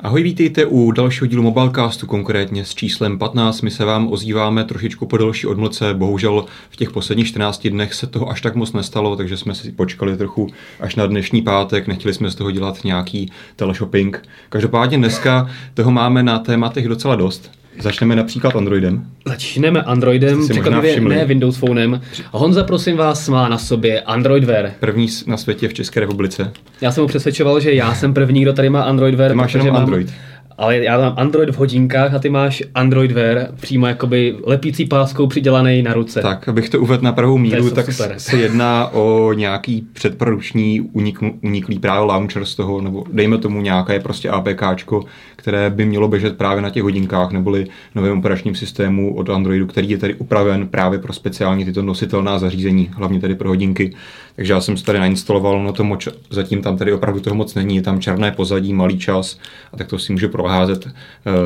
Ahoj, vítejte u dalšího dílu Mobilecastu, konkrétně s číslem 15. My se vám ozýváme trošičku po delší odmlce, bohužel v těch posledních 14 dnech se toho až tak moc nestalo, takže jsme si počkali trochu až na dnešní pátek, nechtěli jsme z toho dělat nějaký teleshopping. Každopádně dneska toho máme na tématech docela dost. Začneme například Androidem. Začneme Androidem, překvapivě ne Windows Phonem. Honza, prosím vás, má na sobě Android Wear. První na světě v České republice. Já jsem mu přesvědčoval, že já jsem první, kdo tady má Android Wear. Ty máš jenom mám, Android. Ale já mám Android v hodinkách a ty máš Android Wear přímo jakoby lepící páskou přidělaný na ruce. Tak, abych to uvedl na pravou míru, tak super. se jedná o nějaký předproduční unik, uniklý právě launcher z toho, nebo dejme tomu nějaké prostě APKčko, které by mělo běžet právě na těch hodinkách, neboli novém operačním systému od Androidu, který je tady upraven právě pro speciální tyto nositelná zařízení, hlavně tady pro hodinky. Takže já jsem se tady nainstaloval, no to moč, zatím tam tady opravdu toho moc není, je tam černé pozadí, malý čas a tak to si může proházet uh,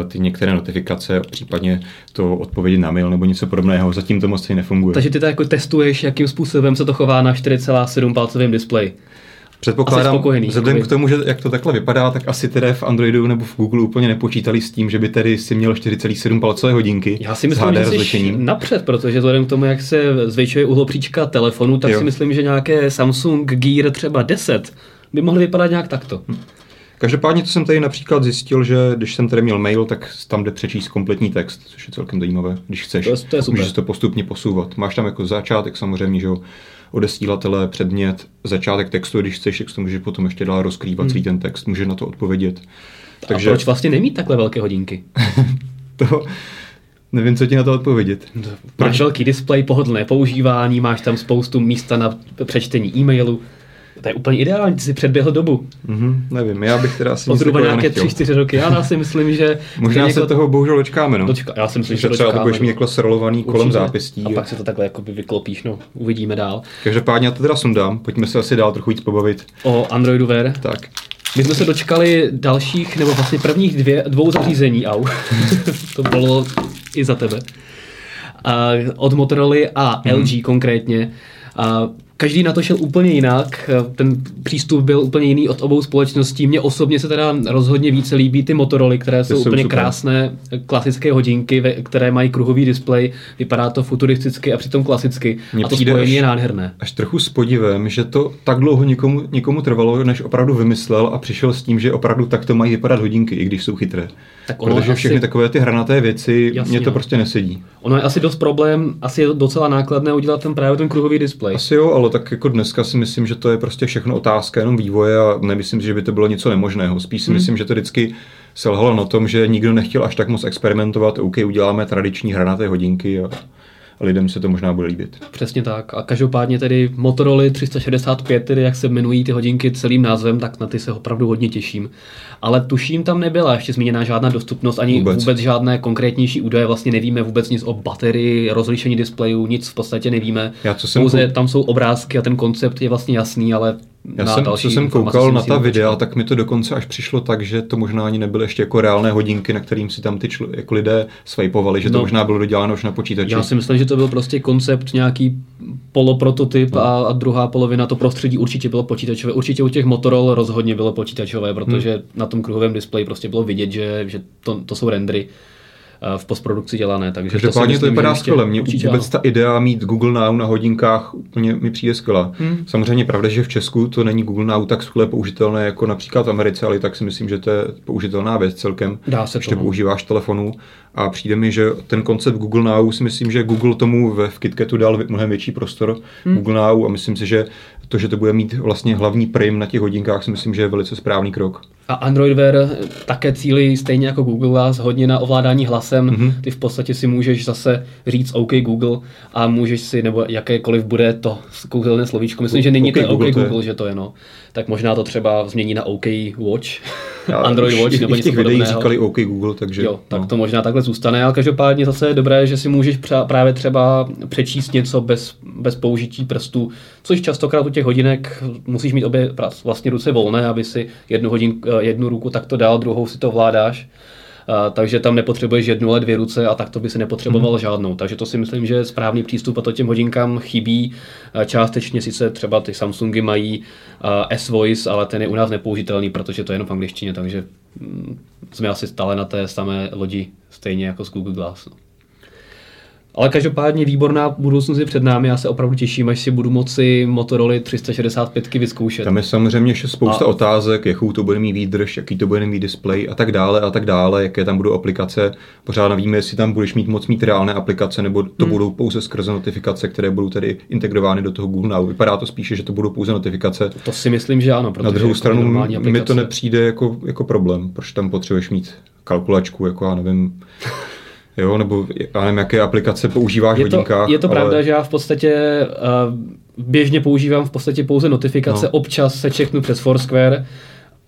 ty některé notifikace, případně to odpovědět na mail nebo něco podobného. Zatím to moc nefunguje. Takže ty to jako testuješ, jakým způsobem se to chová na 4,7 palcovém displeji. Předpokládám, vzhledem k tomu, že jak to takhle vypadá, tak asi tedy v Androidu nebo v Google úplně nepočítali s tím, že by tedy si měl 4,7 palcové hodinky Já si myslím, že jsi napřed, protože vzhledem k tomu, jak se zvětšuje uhlopříčka telefonu, tak jo. si myslím, že nějaké Samsung Gear třeba 10 by mohly vypadat nějak takto. Hm. Každopádně to jsem tady například zjistil, že když jsem tady měl mail, tak tam jde přečíst kompletní text, což je celkem zajímavé, když chceš. To je, to je super. Můžeš to postupně posouvat. Máš tam jako začátek samozřejmě, že jo, odesílatele, předmět, začátek textu, když chceš, tak to můžeš potom ještě dál rozkrývat hmm. celý ten text, může na to odpovědět. Takže... A proč vlastně nemít takhle velké hodinky? to, Nevím, co ti na to odpovědět. Proč? Máš velký displej, pohodlné používání, máš tam spoustu místa na přečtení e-mailu. To je úplně ideální, ty si předběhl dobu. Mm-hmm, nevím, já bych teda asi nic Zhruba nějaké 3-4 roky, já si myslím, že... Možná se toho bohužel dočkáme, no. Dočka, já si myslím, že, že třeba to budeš mít jako srolovaný kolem zápěstí. A pak se to takhle jakoby vyklopíš, no, uvidíme dál. Každopádně já to teda sundám, pojďme se asi dál trochu víc pobavit. O Androidu Wear. Tak. My jsme se dočkali dalších, nebo vlastně prvních dvě, dvou zařízení, au. to bylo i za tebe. Uh, od Motorola a mm. LG konkrétně. Uh, každý na to šel úplně jinak, ten přístup byl úplně jiný od obou společností. Mně osobně se teda rozhodně více líbí ty Motorola, které jsou, jsou úplně super. krásné, klasické hodinky, které mají kruhový displej, vypadá to futuristicky a přitom klasicky. Mně a to spojení je nádherné. Až trochu s podivem, že to tak dlouho někomu, někomu trvalo, než opravdu vymyslel a přišel s tím, že opravdu takto mají vypadat hodinky, i když jsou chytré. Tak Protože všechny asi... takové ty hranaté věci, Jasně, mě to no. prostě nesedí. Ono je asi dost problém, asi je docela nákladné udělat ten právě ten kruhový displej. Asi jo, ale tak jako dneska si myslím, že to je prostě všechno otázka jenom vývoje a nemyslím si, že by to bylo něco nemožného. Spíš si hmm. myslím, že to vždycky selhalo na tom, že nikdo nechtěl až tak moc experimentovat. OK, uděláme tradiční hranaté hodinky a lidem se to možná bude líbit. Přesně tak. A každopádně tedy Motorola 365, tedy jak se jmenují ty hodinky celým názvem, tak na ty se opravdu hodně těším. Ale tuším, tam nebyla ještě zmíněná žádná dostupnost, ani vůbec, vůbec žádné konkrétnější údaje, vlastně nevíme vůbec nic o baterii, rozlišení displejů, nic v podstatě nevíme. Já, co jsem Pouze tam jsou obrázky a ten koncept je vlastně jasný, ale já jsem, co jsem koukal na ta videa, tak mi to dokonce až přišlo tak, že to možná ani nebyly ještě jako reálné hodinky, na kterým si tam ty čl- jako lidé svajpovali, že to no, možná bylo doděláno už na počítači. Já si myslím, že to byl prostě koncept, nějaký poloprototyp no. a, a druhá polovina to prostředí určitě bylo počítačové. Určitě u těch Motorola rozhodně bylo počítačové, protože hmm. na tom kruhovém displeji prostě bylo vidět, že, že to, to jsou rendery. Eh, v postprodukci dělané. Takže Každopádně to, to vypadá skvěle. Mně vůbec ta idea mít Google Now na hodinkách úplně mi přijde skvělá. Hmm. Samozřejmě pravda, že v Česku to není Google Now tak skvěle použitelné jako například v Americe, ale tak si myslím, že to je použitelná věc celkem. Dá se když to používáš telefonu. A přijde mi, že ten koncept Google Now si myslím, že Google tomu ve v KitKatu dal mnohem větší prostor hmm. Google Now a myslím si, že to, že to bude mít vlastně hlavní prim na těch hodinkách, si myslím, že je velice správný krok. A Android Wear také cílí stejně jako Google vás hodně na ovládání hlasem. Mm-hmm. Ty v podstatě si můžeš zase říct OK Google a můžeš si, nebo jakékoliv bude to kouzelné slovíčko. Myslím, že není okay, to OK Google, Google, že to je no. Tak možná to třeba změní na OK Watch, Android Watch nebo něco podobného. říkali OK Google, takže... Jo, tak no. to možná takhle zůstane, ale každopádně zase je dobré, že si můžeš právě třeba přečíst něco bez, bez použití prstů, což častokrát u těch hodinek musíš mít obě vlastně ruce volné, aby si jednu, hodin, eh, jednu ruku takto dal, druhou si to vládáš. Takže tam nepotřebuješ jednu, ale dvě ruce a tak to by si nepotřeboval mm. žádnou. Takže to si myslím, že je správný přístup a to těm hodinkám chybí. Částečně sice třeba ty Samsungy mají S-Voice, ale ten je u nás nepoužitelný, protože to je jenom v angličtině, takže mm, jsme asi stále na té samé lodi, stejně jako s Google Glass. No. Ale každopádně výborná budoucnost je před námi. Já se opravdu těším, až si budu moci Motorola 365 vyzkoušet. Tam je samozřejmě ještě spousta a... otázek, jakou to bude mít výdrž, jaký to bude mít display a tak dále a tak dále, jaké tam budou aplikace. Pořád nevíme, jestli tam budeš mít moc mít reálné aplikace, nebo to hmm. budou pouze skrze notifikace, které budou tedy integrovány do toho Google Now. Vypadá to spíše, že to budou pouze notifikace. To si myslím, že ano. Na druhou jako stranu mi to nepřijde jako, jako problém, proč tam potřebuješ mít kalkulačku, jako já nevím, jo, nebo já nevím, jaké aplikace používáš je v hodinkách. Je to ale... pravda, že já v podstatě uh, běžně používám v podstatě pouze notifikace, no. občas se čeknu přes Foursquare,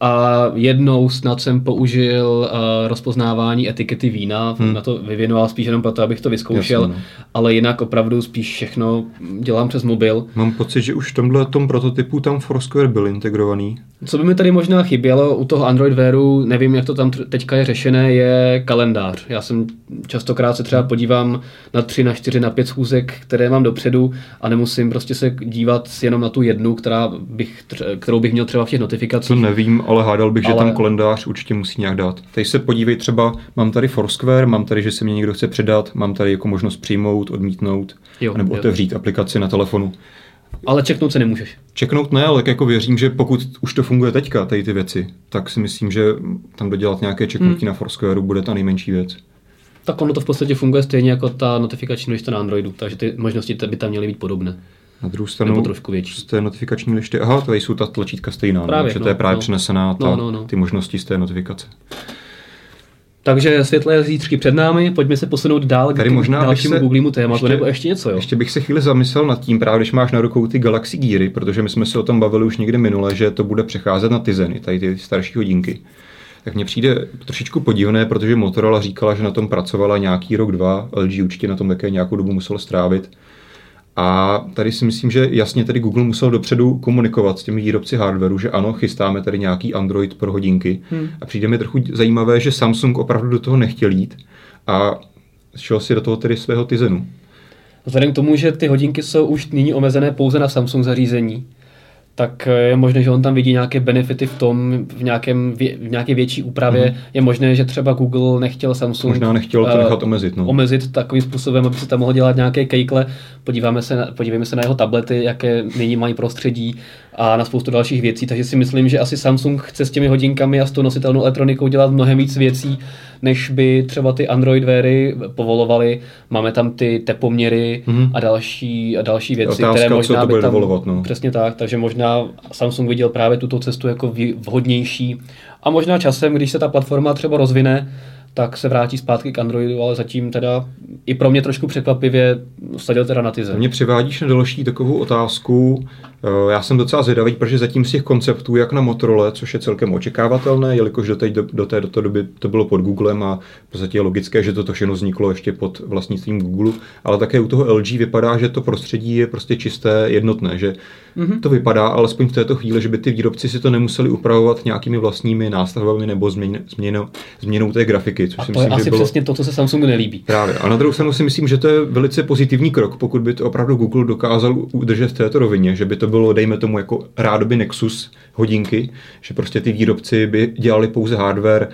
a jednou snad jsem použil uh, rozpoznávání etikety vína, hmm. na to vyvěnoval spíš jenom proto, abych to vyzkoušel, Jasně, no. ale jinak opravdu spíš všechno dělám přes mobil. Mám pocit, že už v tomhle tom prototypu tam Foursquare byl integrovaný. Co by mi tady možná chybělo u toho Android Wearu, nevím, jak to tam teďka je řešené, je kalendář. Já jsem častokrát se třeba podívám na tři, na čtyři, na pět schůzek, které mám dopředu a nemusím prostě se dívat jenom na tu jednu, která bych, kterou bych měl třeba v těch notifikacích. To nevím, ale hádal bych, ale... že tam kalendář určitě musí nějak dát. Teď se podívej třeba, mám tady Foursquare, mám tady, že se mě někdo chce předat, mám tady jako možnost přijmout, odmítnout, jo, nebo jo. otevřít aplikaci na telefonu. Ale čeknout se nemůžeš. Čeknout ne, ale jako věřím, že pokud už to funguje teďka, tady ty věci, tak si myslím, že tam dodělat nějaké čeknutí hmm. na Foursquare bude ta nejmenší věc. Tak ono to v podstatě funguje stejně jako ta notifikační lista na Androidu, takže ty možnosti by tam měly být podobné. Na druhou stranu Nebo trošku větší. z té notifikační lišty, aha, tady jsou ta tlačítka stejná, no, právě, no, že no, to je právě no. přenesená ta, no, no, no. ty možnosti z té notifikace. Takže světlé zítřky před námi, pojďme se posunout dál Tady k možná dalšímu Googlemu tématu, ještě, nebo ještě něco, jo? Ještě bych se chvíli zamyslel nad tím, právě když máš na rukou ty Galaxy Geary, protože my jsme se o tom bavili už někdy minule, že to bude přecházet na ty Zeny, tady ty starší hodinky. Tak mně přijde trošičku podivné, protože Motorola říkala, že na tom pracovala nějaký rok, dva, LG určitě na tom také nějakou dobu musel strávit. A tady si myslím, že jasně tady Google musel dopředu komunikovat s těmi výrobci hardwareu, že ano, chystáme tady nějaký Android pro hodinky. Hmm. A přijde mi trochu zajímavé, že Samsung opravdu do toho nechtěl jít a šel si do toho tedy svého Tizenu. Vzhledem k tomu, že ty hodinky jsou už nyní omezené pouze na Samsung zařízení, tak eh, je možné, že on tam vidí nějaké benefity v tom, v, nějakém, v nějaké větší úpravě. Mm-hmm. Je možné, že třeba Google nechtěl Samsung Možná nechtěl to nechat omezit. No. Omezit takovým způsobem, aby se tam mohl dělat nějaké kejkle. Podíváme se na, podívejme se na jeho tablety, jaké nyní mají prostředí a na spoustu dalších věcí. Takže si myslím, že asi Samsung chce s těmi hodinkami a s tou nositelnou elektronikou dělat mnohem víc věcí, než by třeba ty Android Weary povolovaly. Máme tam ty tepoměry mm-hmm. a další, a další věci, Otázka, které možná to by tam, dovolovat, no. Přesně tak, takže možná Samsung viděl právě tuto cestu jako vhodnější. A možná časem, když se ta platforma třeba rozvine, tak se vrátí zpátky k Androidu, ale zatím teda i pro mě trošku překvapivě sadil teda na ty země. Mě přivádíš na další takovou otázku. Eh, já jsem docela zvědavý, protože zatím z těch konceptů, jak na Motorola, což je celkem očekávatelné, jelikož do, teď, do, do té do té doby to bylo pod Googlem a v podstatě je logické, že toto všechno vzniklo ještě pod vlastnictvím Google, ale také u toho LG vypadá, že to prostředí je prostě čisté, jednotné, že mm-hmm. to vypadá alespoň v této chvíli, že by ty výrobci si to nemuseli upravovat nějakými vlastními nástavbami nebo změn, změnou, změnou té grafiky. Což a si to myslím, je asi bylo... přesně to, co se Samsungu nelíbí. Právě. A na druhou stranu si myslím, že to je velice pozitivní krok, pokud by to opravdu Google dokázal udržet v této rovině, že by to bylo, dejme tomu, jako rádoby Nexus hodinky, že prostě ty výrobci by dělali pouze hardware,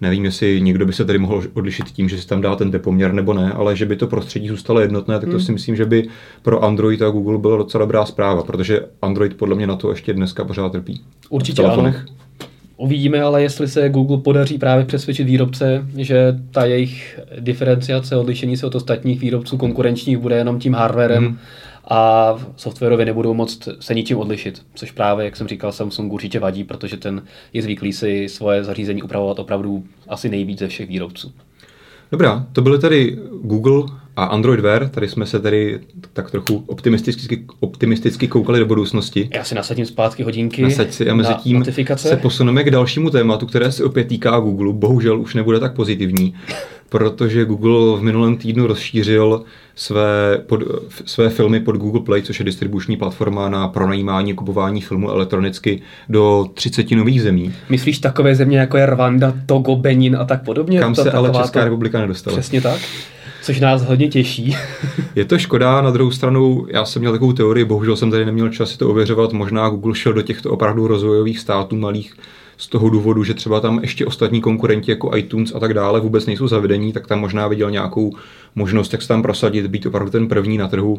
Nevím, jestli někdo by se tady mohl odlišit tím, že si tam dá ten tepoměr nebo ne, ale že by to prostředí zůstalo jednotné, tak to hmm. si myslím, že by pro Android a Google byla docela dobrá zpráva, protože Android podle mě na to ještě dneska pořád trpí. Určitě ano. Uvidíme ale, jestli se Google podaří právě přesvědčit výrobce, že ta jejich diferenciace, odlišení se od ostatních výrobců konkurenčních bude jenom tím hardwarem hmm. A softwarově nebudou moct se ničím odlišit, což právě, jak jsem říkal, Samsung určitě vadí, protože ten je zvyklý si svoje zařízení upravovat opravdu asi nejvíc ze všech výrobců. Dobrá, to byly tady Google a Android Wear. Tady jsme se tady tak trochu optimisticky, optimisticky koukali do budoucnosti. Já si nasadím zpátky hodinky Nasaď si a mezi tím se posuneme k dalšímu tématu, které se opět týká Google. Bohužel už nebude tak pozitivní, protože Google v minulém týdnu rozšířil své, pod, své filmy pod Google Play, což je distribuční platforma na pronajímání a kupování filmu elektronicky do 30 nových zemí. Myslíš takové země, jako je Rwanda, Togo, Benin a tak podobně? Kam to, se ale Česká to... republika nedostala. Přesně tak což nás hodně těší. je to škoda, na druhou stranu já jsem měl takovou teorii, bohužel jsem tady neměl čas si to ověřovat, možná Google šel do těchto opravdu rozvojových států malých z toho důvodu, že třeba tam ještě ostatní konkurenti jako iTunes a tak dále vůbec nejsou zavedení, tak tam možná viděl nějakou možnost, jak se tam prosadit, být opravdu ten první na trhu.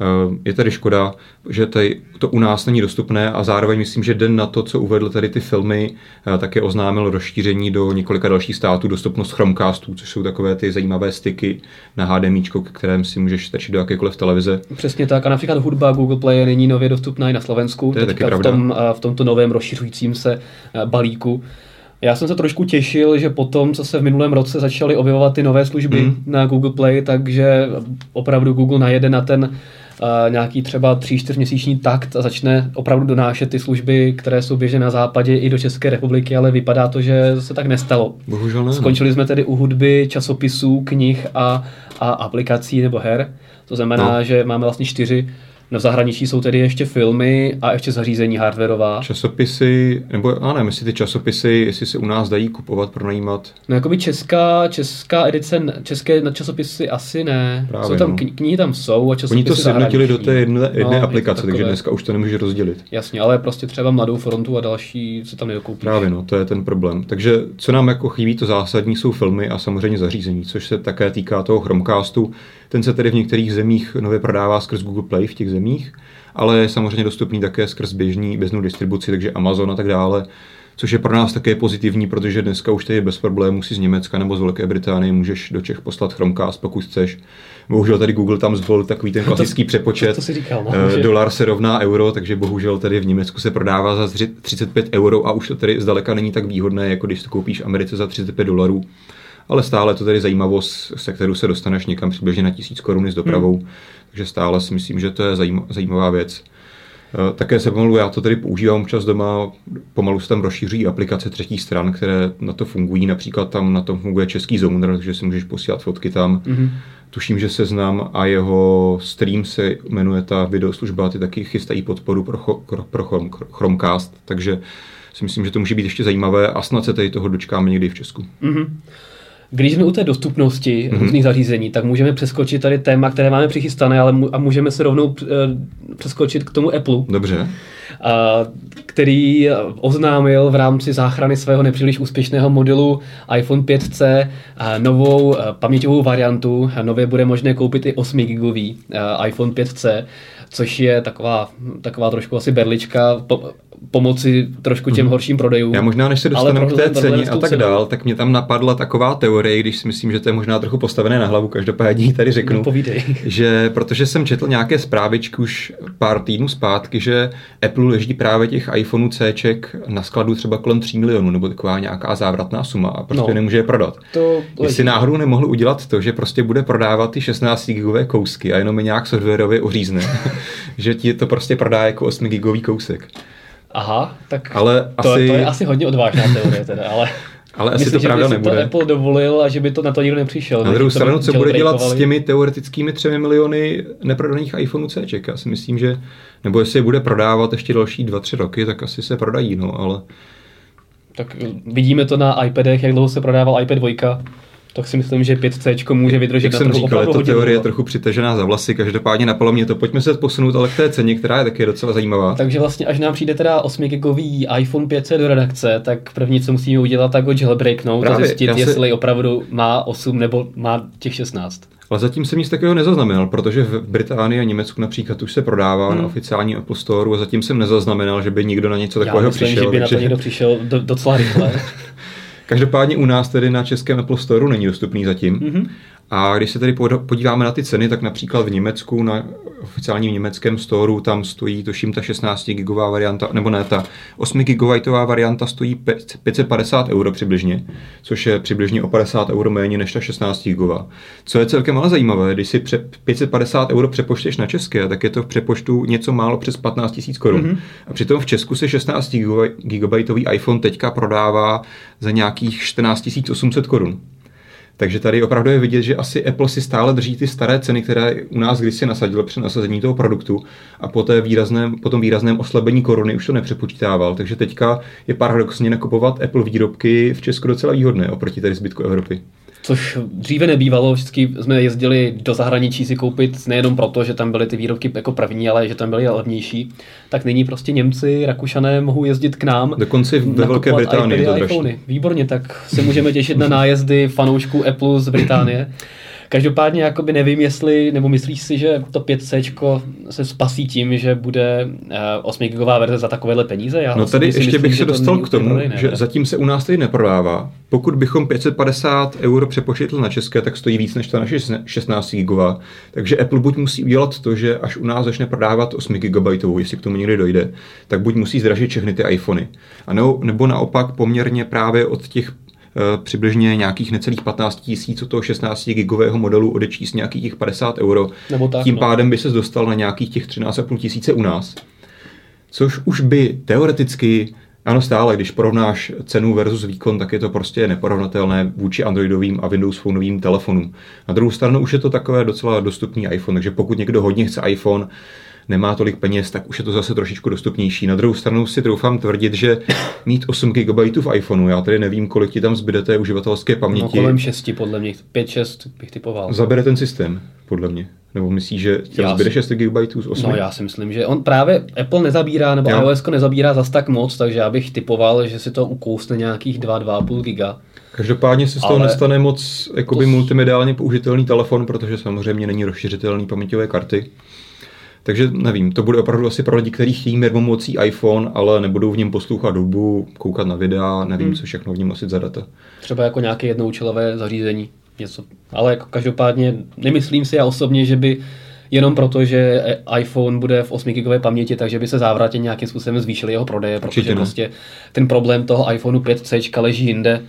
Eh, je tedy škoda, že tady to u nás není dostupné a zároveň myslím, že den na to, co uvedl tady ty filmy, eh, také oznámil rozšíření do několika dalších států, dostupnost Chromecastů, což jsou takové ty zajímavé styky na HDMI, kterém si můžeš strčit do jakékoliv televize. Přesně tak. A například hudba Google Play je nyní nově dostupná i na Slovensku. To je taky v, tom, eh, v tomto novém rozšiřujícím se balíku. Já jsem se trošku těšil, že potom, co se v minulém roce začaly objevovat ty nové služby mm. na Google Play, takže opravdu Google najede na ten nějaký třeba 3-4 měsíční takt a začne opravdu donášet ty služby, které jsou běžné na západě i do České republiky, ale vypadá to, že se tak nestalo. Bohužel ne. Skončili jsme tedy u hudby, časopisů, knih a, a aplikací nebo her. To znamená, no. že máme vlastně čtyři No v zahraničí jsou tedy ještě filmy a ještě zařízení hardwareová. Časopisy, nebo a nevím, jestli ty časopisy, jestli se u nás dají kupovat, pronajímat. No jako by česká, česká edice, české časopisy asi ne. Právě, jsou tam, no. knihy tam jsou a časopisy Oni to sjednotili do té jedné, jedné no, aplikace, takže dneska už to nemůže rozdělit. Jasně, ale prostě třeba Mladou frontu a další se tam nedokoupí. Právě no, to je ten problém. Takže co nám jako chybí, to zásadní jsou filmy a samozřejmě zařízení, což se také týká toho Chromecastu. Ten se tedy v některých zemích nově prodává skrz Google Play v těch zemích, ale je samozřejmě dostupný také skrz běžný, běžnou distribuci, takže Amazon a tak dále což je pro nás také pozitivní, protože dneska už tady bez problémů si z Německa nebo z Velké Británie můžeš do Čech poslat Chromecast, pokud chceš. Bohužel tady Google tam zvolil takový ten klasický to, přepočet. To, to říkal, no, že... Dolar se rovná euro, takže bohužel tady v Německu se prodává za 35 euro a už to tady zdaleka není tak výhodné, jako když to koupíš v Americe za 35 dolarů ale stále to tedy zajímavost, se kterou se dostaneš někam přibližně na tisíc korun s dopravou, hmm. takže stále si myslím, že to je zajímavá věc. Eh, také se pomalu, já to tedy používám čas doma, pomalu se tam rozšíří aplikace třetích stran, které na to fungují, například tam na tom funguje český Zoner, takže si můžeš posílat fotky tam. Mm-hmm. Tuším, že Seznam a jeho stream se jmenuje ta videoslužba, ty taky chystají podporu pro, pro, pro Chromecast, takže si myslím, že to může být ještě zajímavé a snad se tady toho dočkáme někdy v Česku. Mm-hmm. Když jsme u té dostupnosti mm-hmm. různých zařízení, tak můžeme přeskočit tady téma, které máme přichystané, ale a můžeme se rovnou uh, přeskočit k tomu Apple. Dobře. Uh, který oznámil v rámci záchrany svého nepříliš úspěšného modelu iPhone 5C uh, novou paměťovou variantu. Nově bude možné koupit i 8 gigový iPhone 5C, což je taková, taková trošku asi berlička. Po, pomoci trošku těm mm. horším prodejům. Já možná, než se dostaneme k té ceně a tak dál, tak mě tam napadla taková teorie, když si myslím, že to je možná trochu postavené na hlavu, každopádně tady řeknu, no, že protože jsem četl nějaké zprávičky už pár týdnů zpátky, že Apple leží právě těch iPhoneů C na skladu třeba kolem 3 milionů, nebo taková nějaká závratná suma a prostě no, nemůže je prodat. To Jestli náhodou nemohl udělat to, že prostě bude prodávat ty 16 gigové kousky a jenom je nějak softwarově uřízne, že ti to prostě prodá jako 8 gigový kousek. Aha, tak ale to, asi... to je asi hodně odvážná teorie teda, ale... Ale asi Myslím, to pravda že by nebude. to Apple dovolil a že by to na to nikdo nepřišel. Na druhou stranu, co bude dělat s těmi teoretickými třemi miliony neprodaných iPhone C? Já si myslím, že, nebo jestli je bude prodávat ještě další dva, tři roky, tak asi se prodají, no, ale... Tak vidíme to na iPadech, jak dlouho se prodával iPad 2 tak si myslím, že 5C může vydržet Jak na jsem říkal, je to teorie dlouho. trochu přitažená za vlasy, každopádně napalo mě to. Pojďme se posunout ale k té ceně, která je taky docela zajímavá. Takže vlastně, až nám přijde teda 8 gigový iPhone 5C do redakce, tak první, co musíme udělat, tak ho jailbreaknout Právě, a zjistit, si... jestli opravdu má 8 nebo má těch 16. Ale zatím jsem nic takového nezaznamenal, protože v Británii a Německu například už se prodává hmm. na oficiální Apple Store a zatím jsem nezaznamenal, že by někdo na něco takového Já myslím, přišel. že by takže... na to někdo přišel do, docela rychle. Každopádně u nás tedy na českém Apple Store není dostupný zatím. Mm-hmm. A když se tedy podíváme na ty ceny, tak například v Německu, na oficiálním německém storu, tam stojí, tuším, ta 16 gigová varianta, nebo ne, ta 8 gigabajtová varianta stojí 550 euro přibližně, což je přibližně o 50 euro méně než ta 16 gigová. Co je celkem ale zajímavé, když si 550 euro přepočteš na české, tak je to v přepočtu něco málo přes 15 000 korun. Mm-hmm. A přitom v Česku se 16 gigabajtový iPhone teďka prodává za nějakých 14 800 korun. Takže tady opravdu je vidět, že asi Apple si stále drží ty staré ceny, které u nás kdysi nasadil při nasazení toho produktu a po, té výrazném, po tom výrazném oslabení koruny už to nepřepočítával. Takže teďka je paradoxně nakupovat Apple výrobky v Česku docela výhodné oproti tady zbytku Evropy. Což dříve nebývalo, vždycky jsme jezdili do zahraničí si koupit nejenom proto, že tam byly ty výrobky jako první, ale že tam byly levnější. Tak nyní prostě Němci, Rakušané mohou jezdit k nám. Dokonce ve Velké Británii to Výborně, tak se můžeme těšit na nájezdy fanoušků Apple z Británie. Každopádně jakoby nevím, jestli, nebo myslíš si, že to 5C se spasí tím, že bude 8 eh, gigová verze za takovéhle peníze? Já no tady ještě myslím, bych se dostal k tomu, že zatím se u nás tady neprodává. Pokud bychom 550 euro přepočetli na české, tak stojí víc než ta naše 16 gigová. Takže Apple buď musí udělat to, že až u nás začne prodávat 8 GB, jestli k tomu někdy dojde, tak buď musí zdražit všechny ty iPhony. A nebo, nebo naopak poměrně právě od těch přibližně nějakých necelých 15 tisíc od toho 16 gigového modelu odečíst nějakých těch 50 euro. Nebo tak, Tím no. pádem by se dostal na nějakých těch 13,5 tisíce u nás. Což už by teoreticky ano, stále, když porovnáš cenu versus výkon, tak je to prostě neporovnatelné vůči Androidovým a Windows Phoneovým telefonům. Na druhou stranu už je to takové docela dostupný iPhone, takže pokud někdo hodně chce iPhone, nemá tolik peněz, tak už je to zase trošičku dostupnější. Na druhou stranu si troufám tvrdit, že mít 8 GB v iPhoneu, já tedy nevím, kolik ti tam zbyde té uživatelské paměti. No kolem 6 podle mě, 5-6 bych typoval. Zabere ten systém, podle mě. Nebo myslíš, že tam zbyde 6 GB z 8? No já si myslím, že on právě Apple nezabírá, nebo jo. iOS nezabírá zas tak moc, takže já bych typoval, že si to ukousne nějakých 2-2,5 giga. Každopádně se z toho Ale nestane moc jakoby to... multimediálně použitelný telefon, protože samozřejmě není rozšiřitelný paměťové karty. Takže nevím, to bude opravdu asi pro lidi, kteří chtějí mít mocí iPhone, ale nebudou v něm poslouchat dobu, koukat na videa, nevím, hmm. co všechno v něm nosit za data. Třeba jako nějaké jednoučelové zařízení, něco. Ale jako každopádně nemyslím si já osobně, že by jenom proto, že iPhone bude v 8 GB paměti, takže by se závratě nějakým způsobem zvýšily jeho prodeje, protože ne. prostě ten problém toho iPhoneu 5C leží jinde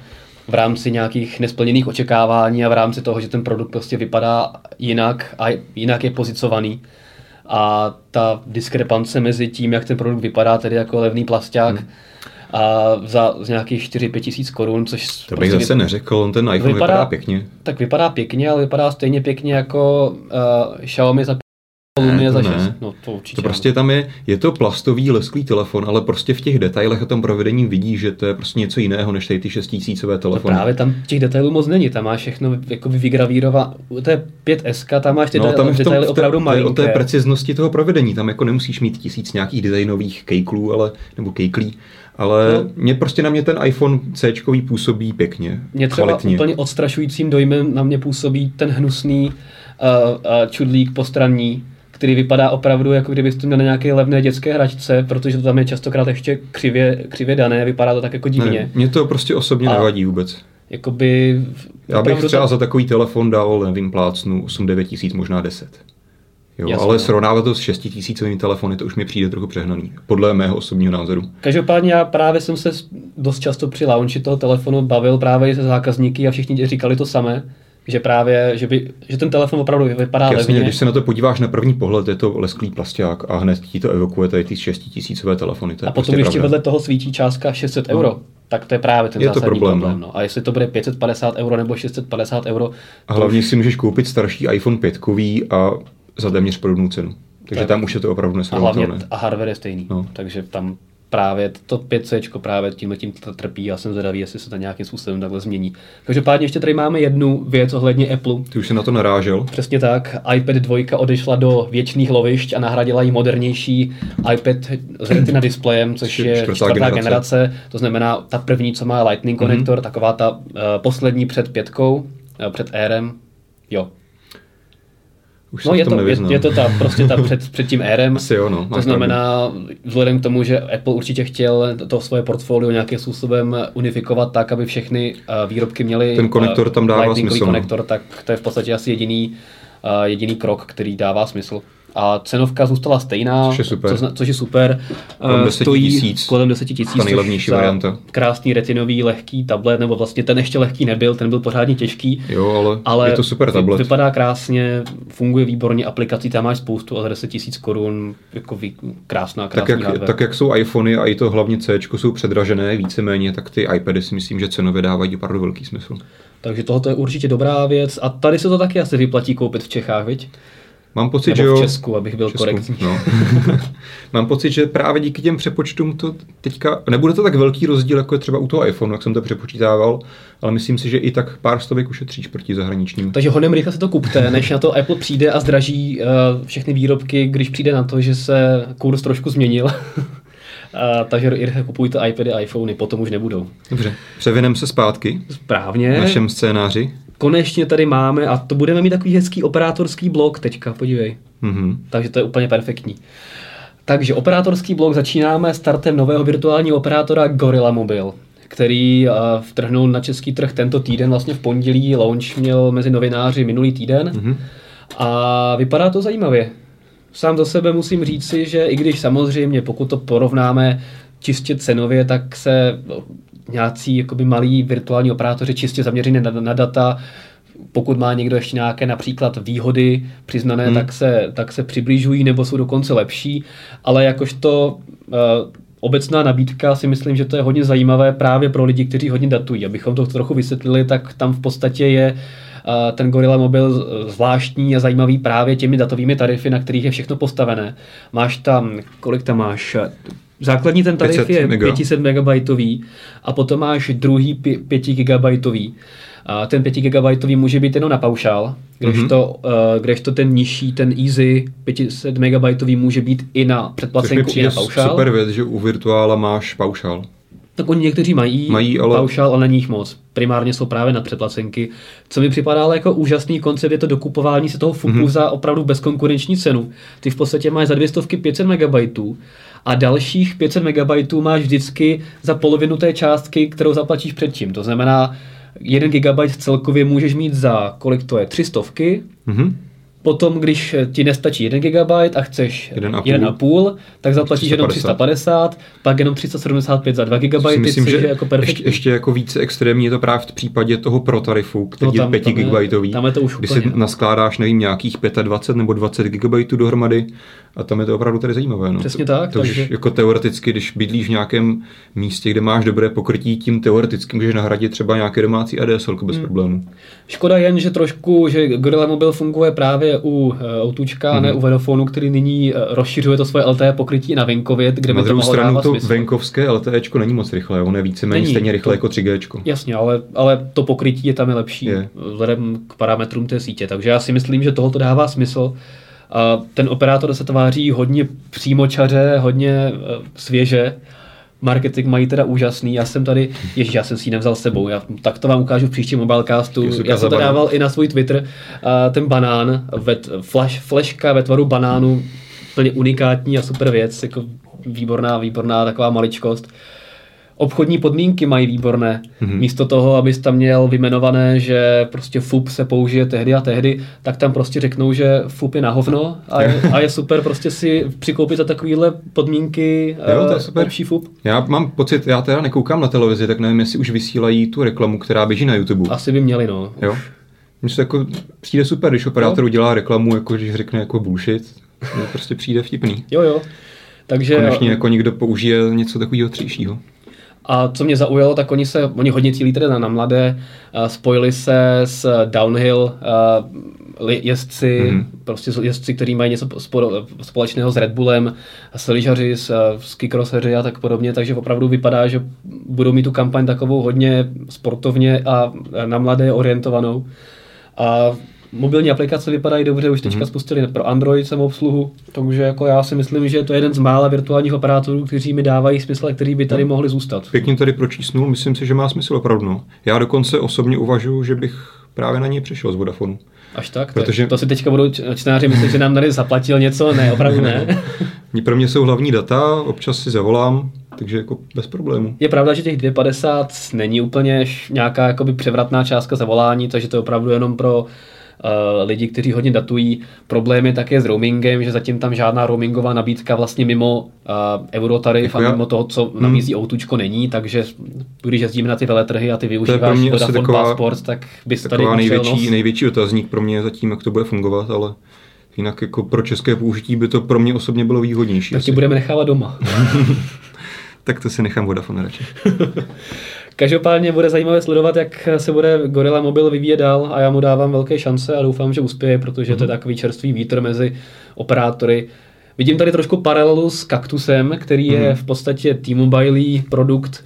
v rámci nějakých nesplněných očekávání a v rámci toho, že ten produkt prostě vypadá jinak a jinak je pozicovaný a ta diskrepance mezi tím, jak ten produkt vypadá, tedy jako levný plasták, hmm. a za z nějakých 4-5 tisíc korun, což... To bych prostě zase neřekl, on ten iPhone vypadá, vypadá pěkně. Tak vypadá pěkně, ale vypadá stejně pěkně jako uh, Xiaomi za Za 6. Ne. No, to určitě. To prostě tam je, je to plastový lesklý telefon, ale prostě v těch detailech a tom provedení vidí, že to je prostě něco jiného než tady ty 6000 telefony. No právě tam těch detailů moc není, tam máš všechno jako vygravírovat. To je 5S, tam máš ty no, tam detaily tom, opravdu malinké. o té preciznosti toho provedení, tam jako nemusíš mít tisíc nějakých designových kejklů, ale, nebo kejklí, ale no. mě prostě na mě ten iPhone C působí pěkně, Mě třeba kvalitně. úplně odstrašujícím dojmem na mě působí ten hnusný uh, uh, čudlík postranní, který vypadá opravdu, jako kdybyste měl na nějaké levné dětské hračce, protože to tam je častokrát ještě křivě, křivě dané, vypadá to tak jako divně. Ne, mě to prostě osobně a nevadí vůbec. Jakoby... Já bych třeba to... za takový telefon dal, nevím, plácnu 8-9 tisíc, možná 10. Jo, Jasně. ale srovnávat to s 6 tisícovými telefony, to už mi přijde trochu přehnaný, podle mého osobního názoru. Každopádně já právě jsem se dost často při launchi toho telefonu bavil právě se zákazníky a všichni říkali to samé, že právě, že, by, že ten telefon opravdu vypadá Jasně, levně. když se na to podíváš na první pohled, je to lesklý plasták a hned ti to evokuje tady ty 6 tisícové telefony. To a potom prostě ještě pravda. vedle toho svítí částka 600 no. euro. Tak to je právě ten je zásadní to problém. problém no. A jestli to bude 550 euro nebo 650 euro. A hlavně už... si můžeš koupit starší iPhone 5 a za téměř podobnou cenu. Takže tak. tam už je to opravdu nesrovnatelné. A hlavně a hardware je stejný. No. Takže tam právě to 5C právě tímhle tím trpí. Já jsem zvědavý, jestli se to nějakým způsobem takhle změní. Každopádně ještě tady máme jednu věc ohledně Apple. Ty už se na to narážel. Přesně tak. iPad 2 odešla do věčných lovišť a nahradila ji modernější iPad s retina displejem, což je čtvrtá, čtvrtá generace. generace. To znamená ta první, co má Lightning mm-hmm. konektor, taková ta uh, poslední před pětkou, uh, před Airem. Jo, už no je to, je, je, to ta, prostě ta před, před tím Airem. Asi jo, no, to znamená, vzhledem k tomu, že Apple určitě chtěl to svoje portfolio nějakým způsobem unifikovat tak, aby všechny uh, výrobky měly ten konektor tam dává smysl. No. konektor, tak to je v podstatě asi jediný, uh, jediný krok, který dává smysl a cenovka zůstala stejná, což je super. Co, což je super. Kolem 10 Stojí tisíc, kolem 10 tisíc, ta nejlevnější varianta. Krásný retinový lehký tablet, nebo vlastně ten ještě lehký nebyl, ten byl pořádně těžký. Jo, ale, ale je to super tablet. Vypadá krásně, funguje výborně, aplikací tam máš spoustu a za 10 tisíc korun jako vý, krásná, krásná tak jak, hardware. tak jak jsou iPhony a i to hlavně C jsou předražené víceméně, tak ty iPady si myslím, že cenově dávají opravdu velký smysl. Takže tohle je určitě dobrá věc a tady se to taky asi vyplatí koupit v Čechách, viď? Mám pocit, Nebo že jo. v Česku, abych byl Česku, korektní. No. Mám pocit, že právě díky těm přepočtům to teďka, nebude to tak velký rozdíl, jako je třeba u toho iPhone, jak jsem to přepočítával, ale myslím si, že i tak pár stovek ušetříš proti zahraničním. Takže honem rychle se to kupte, než na to Apple přijde a zdraží uh, všechny výrobky, když přijde na to, že se kurz trošku změnil. uh, takže rychle kupujte iPady a iPhony, potom už nebudou. Dobře, převinem se zpátky Správně. v našem scénáři. Konečně tady máme, a to budeme mít takový hezký operátorský blok teďka, podívej. Mhm. Takže to je úplně perfektní. Takže operátorský blok začínáme startem nového virtuálního operátora Gorilla Mobile, který uh, vtrhnul na český trh tento týden, vlastně v pondělí, launch měl mezi novináři minulý týden Mhm. a vypadá to zajímavě. Sám za sebe musím říci, že i když samozřejmě, pokud to porovnáme čistě cenově, tak se nějací jakoby malí virtuální operátoři čistě zaměřený na, na data, pokud má někdo ještě nějaké například výhody přiznané, Hmm. tak, se, tak se přibližují nebo jsou dokonce lepší, ale jakožto uh, obecná nabídka si myslím, že to je hodně zajímavé právě pro lidi, kteří hodně datují. Abychom to trochu vysvětlili, tak tam v podstatě je uh, ten Gorilla Mobil zvláštní a zajímavý právě těmi datovými tarify, na kterých je všechno postavené. Máš tam, kolik tam máš? Základní ten tarif 500 je mega. 500 megabajtový a potom máš druhý 5 gigabajtový. A ten 5 gigabajtový může být jenom na paušál, kdežto, Mhm. uh, kdežto ten nižší, ten Easy 500 megabajtový může být i na předplacenku, i na paušál. super věc, že u virtuála máš paušál. Tak oni někteří mají, Mají, ale- paušál, ale není jich moc. Primárně jsou právě na předplacenky. Co mi připadá ale jako úžasný koncept je to dokupování se toho FUPu mm-hmm. za opravdu bezkonkurenční cenu. Ty v podstatě máš za dvě stovky 500 megabajtů a dalších 500 megabajtů máš vždycky za polovinu té částky, kterou zaplatíš předtím. To znamená, 1 gigabyte celkově můžeš mít za, kolik to je, 300 Mhm. Potom, když ti nestačí 1 GB a chceš Jeden a půl. 1,5, tak zaplatíš jenom 350. 350, pak jenom 375 za 2 GB, myslím, že je jako perfektní. ještě, ještě jako více extrémní je to právě v případě toho pro tarifu, který No, je tam- 5 je- GB. tam je to už kdy úplně, si no. naskládáš, nevím, nějakých 25 nebo 20 GB dohromady a tam je to opravdu tady zajímavé. No. Přesně tak, To takže- jako teoreticky, když bydlíš v nějakém místě, kde máš dobré pokrytí, tím teoreticky můžeš nahradit třeba nějaké domácí ADSL bez Hmm. problémů. Škoda jen, že trošku, že Gorilla Mobile funguje právě u Outučka, Mhm. mm-hmm. ne u Vodafonu, který nyní uh, rozšiřuje to svoje LTE pokrytí na venkově, kde Na by to druhou mohlo stranu to smysl. venkovské LTEčko není moc rychlé, ono je víceméně stejně rychlé to- jako 3G. Jasně, ale, ale to pokrytí je tam je lepší Je. vzhledem k parametrům té sítě. Takže já si myslím, že tohle dává smysl. A ten operátor se tváří hodně přímočaře, hodně eh, svěže. Marketing mají teda úžasný. Já jsem tady, ježiš, já jsem si ji nevzal s sebou. Já, tak to vám ukážu v příštím mobilecastu. Já jsem to dával i na svůj Twitter. A ten banán, ve, flash, flashka ve tvaru banánu, plně unikátní a super věc. Jako výborná, výborná taková maličkost. Obchodní podmínky mají výborné. Mhm. Mm-hmm. Místo toho, abys tam měl vymenované, že prostě FUP se použije tehdy a tehdy, tak tam prostě řeknou, že FUP je na hovno a je, a je super prostě si přikoupit za takovýhle podmínky Jo, to je eh, super. lepší FUP. Já mám pocit, já teda nekoukám na televizi, tak nevím, jestli už vysílají tu reklamu, která běží na YouTube. Asi by měli, no. Jo. Mně se jako přijde super, když operátor udělá reklamu, jako když řekne jako bullshit. Mně prostě přijde vtipný. Jo, jo. Takže Konečně jako někdo použije něco takového třejšího. A co mě zaujalo, tak oni se, oni hodně cílí teda na mladé, spojili se s downhill jezdci, Mhm. mm-hmm. prostě jezdci, kteří mají něco spo- společného s Red Bullem, s lyžaři, s, s kikroseři a tak podobně, takže opravdu vypadá, že budou mít tu kampaň takovou hodně sportovně a na mladé orientovanou. A mobilní aplikace vypadají dobře, už teďka mm-hmm. spustili pro Android samoobsluhu, takže jako já si myslím, že to je jeden z mála virtuálních operátorů, kteří mi dávají smysl a který by tady mohli zůstat. Pěkně tady pročísnul, myslím si, že má smysl opravdu. no. Já dokonce osobně uvažuji, že bych právě na něj přešel z Vodafonu. Až tak? Protože-. To si teďka budou čtenáři myslet, že nám tady zaplatil něco? Ne, opravdu ne. Pro mě jsou hlavní data, občas si zavolám, takže jako bez problému. Je pravda, že těch 2,50 není úplně nějaká jakoby převratná částka za volání, takže to je opravdu jenom pro lidi, kteří hodně datují. Problém je také s roamingem, že zatím tam žádná roamingová nabídka vlastně mimo uh, eurotarif Jako a mimo toho, co nabízí Outučko není, takže když jezdíme na ty veletrhy a ty využíváš Vodafone taková- Passport, tak bys tady největší, nos. největší otazník pro mě je zatím, jak to bude fungovat, ale jinak jako pro české použití by to pro mě osobně bylo výhodnější. Tak ti budeme nechávat doma. tak to si nechám Vodafone radši. Každopádně bude zajímavé sledovat, jak se bude Gorilla Mobil vyvíjet dál a já mu dávám velké šance a doufám, že uspěje, protože mm-hmm. to je mhm. takový čerstvý vítr mezi operátory. Vidím tady trošku paralelu s Kaktusem, který je mhm. v podstatě T-Mobile produkt,